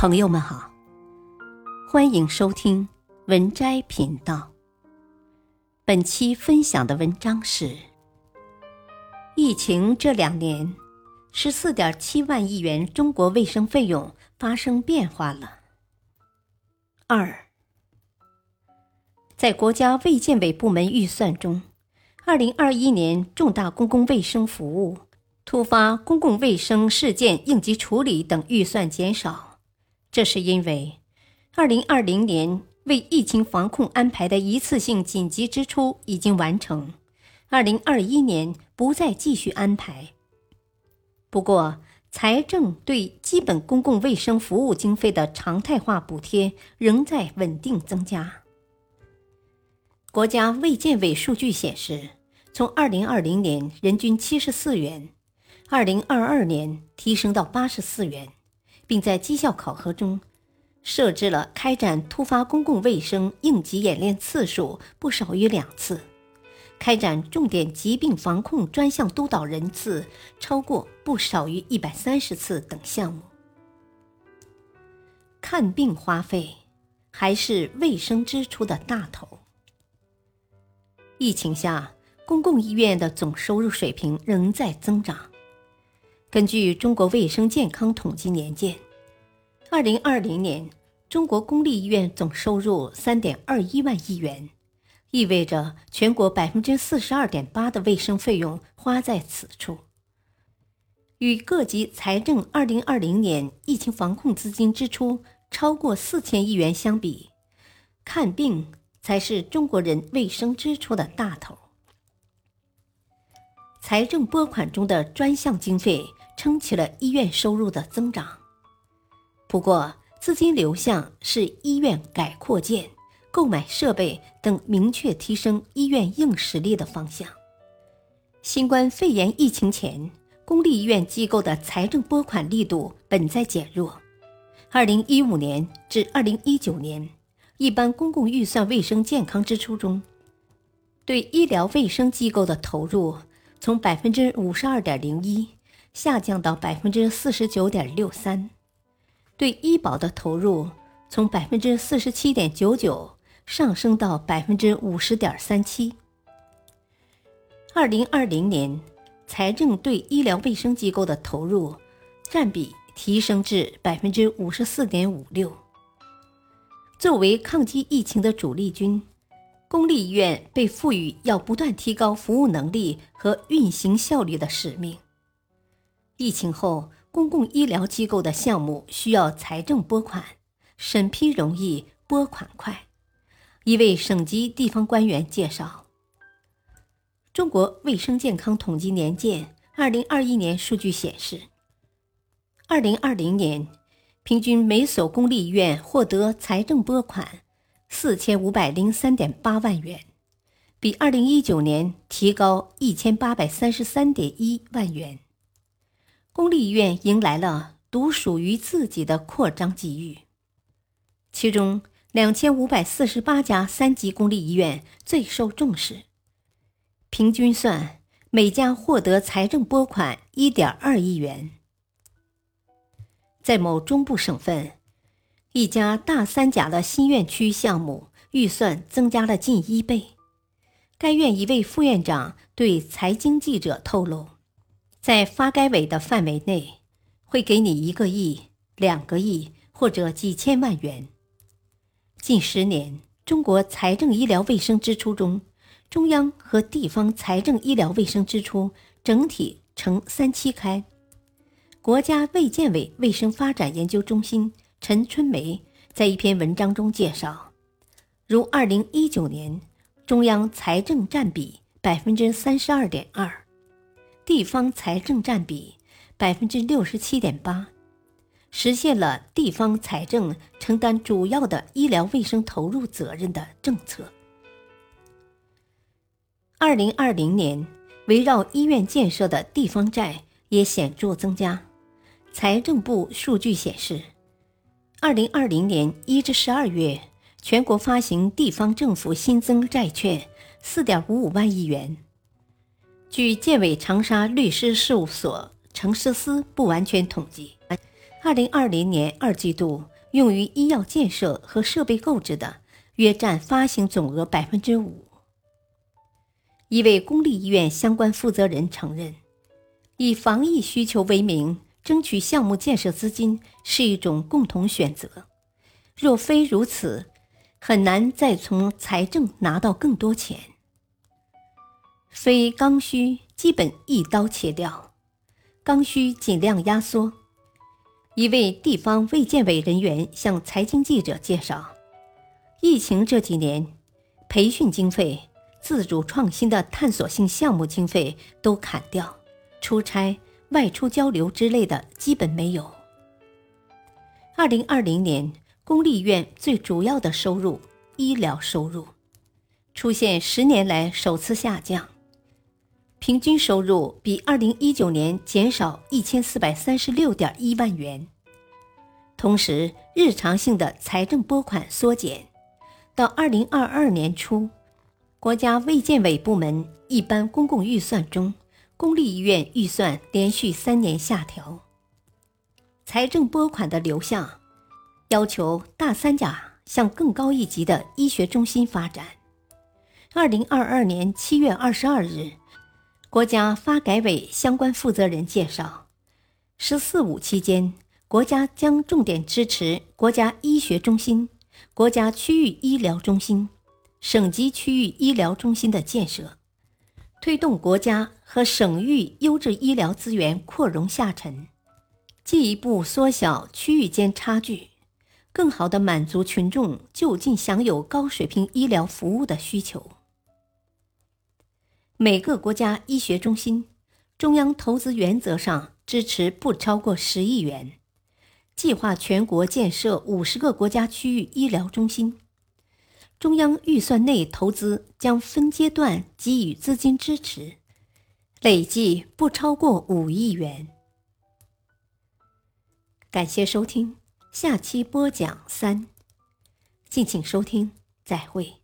朋友们好，欢迎收听文摘频道。本期分享的文章是：疫情这两年，十四点七万亿元中国卫生费用发生变化了。二，在国家卫健委部门预算中，二零二一年重大公共卫生服务、突发公共卫生事件应急处理等预算减少，这是因为二零二零年为疫情防控安排的一次性紧急支出已经完成，二零二一年不再继续安排。不过，财政对基本公共卫生服务经费的常态化补贴仍在稳定增加。国家卫健委数据显示，从2020年人均74元，2022年提升到84元，并在绩效考核中设置了开展突发公共卫生应急演练次数不少于两次。开展重点疾病防控专项督导人次超过不少于一百三十次等项目。看病花费还是卫生支出的大头。疫情下，公共医院的总收入水平仍在增长。根据中国卫生健康统计年鉴，二零二零年中国公立医院总收入三点二一万亿元。意味着全国百分之四十二点八的卫生费用花在此处。与各级财政二零二零年疫情防控资金支出超过四千亿元相比，看病才是中国人卫生支出的大头。财政拨款中的专项经费撑起了医院收入的增长。不过，资金流向是医院改扩建。购买设备等明确提升医院硬实力的方向。新冠肺炎疫情前，公立医院机构的财政拨款力度本在减弱。二零一五年至二零一九年，一般公共预算卫生健康支出中，对医疗卫生机构的投入从百分之五十二点零一下降到百分之四十九点六三，对医保的投入从百分之四十七点九九。上升到百分之五十点三七。二零二零年，财政对医疗卫生机构的投入占比提升至百分之五十四点五六。作为抗击疫情的主力军，公立医院被赋予要不断提高服务能力和运行效率的使命。疫情后，公共医疗机构的项目需要财政拨款，审批容易，拨款快。一位省级地方官员介绍，《中国卫生健康统计年鉴》二零二一年数据显示，二零二零年平均每所公立医院获得财政拨款四千五百零三点八万元，比二零一九年提高一千八百三十三点一万元。公立医院迎来了独属于自己的扩张机遇，其中。两千五百四十八家三级公立医院最受重视，平均算每家获得财政拨款一点二亿元。在某中部省份，一家大三甲的新院区项目预算增加了近一倍。该院一位副院长对财经记者透露，在发改委的范围内，会给你一个亿、两个亿或者几千万元。近十年，中国财政医疗卫生支出中，中央和地方财政医疗卫生支出整体呈三七开。国家卫健委卫生发展研究中心陈春梅在一篇文章中介绍，如二零一九年，中央财政占比百分之三十二点二，地方财政占比百分之六十七点八。实现了地方财政承担主要的医疗卫生投入责任的政策。二零二零年，围绕医院建设的地方债也显著增加。财政部数据显示，二零二零年一至十二月，全国发行地方政府新增债券四点五五万亿元。据建委长沙律师事务所程思思不完全统计。二零二零年二季度用于医药建设和设备购置的约占发行总额百分之五。一位公立医院相关负责人承认，以防疫需求为名争取项目建设资金是一种共同选择。若非如此，很难再从财政拿到更多钱。非刚需基本一刀切掉，刚需尽量压缩。一位地方卫健委人员向财经记者介绍，疫情这几年，培训经费、自主创新的探索性项目经费都砍掉，出差、外出交流之类的基本没有。二零二零年，公立医院最主要的收入——医疗收入，出现十年来首次下降，平均收入比二零一九年减少一千四百三十六点一万元。同时，日常性的财政拨款缩减，到二零二二年初，国家卫健委部门一般公共预算中，公立医院预算连续三年下调。财政拨款的流向，要求大三甲向更高一级的医学中心发展。二零二二年七月二十二日，国家发改委相关负责人介绍，“十四五”期间。国家将重点支持国家医学中心、国家区域医疗中心、省级区域医疗中心的建设，推动国家和省域优质医疗资源扩容下沉，进一步缩小区域间差距，更好地满足群众就近享有高水平医疗服务的需求。每个国家医学中心，中央投资原则上支持不超过十亿元。计划全国建设五十个国家区域医疗中心，中央预算内投资将分阶段给予资金支持，累计不超过五亿元。感谢收听，下期播讲三，敬请收听，再会。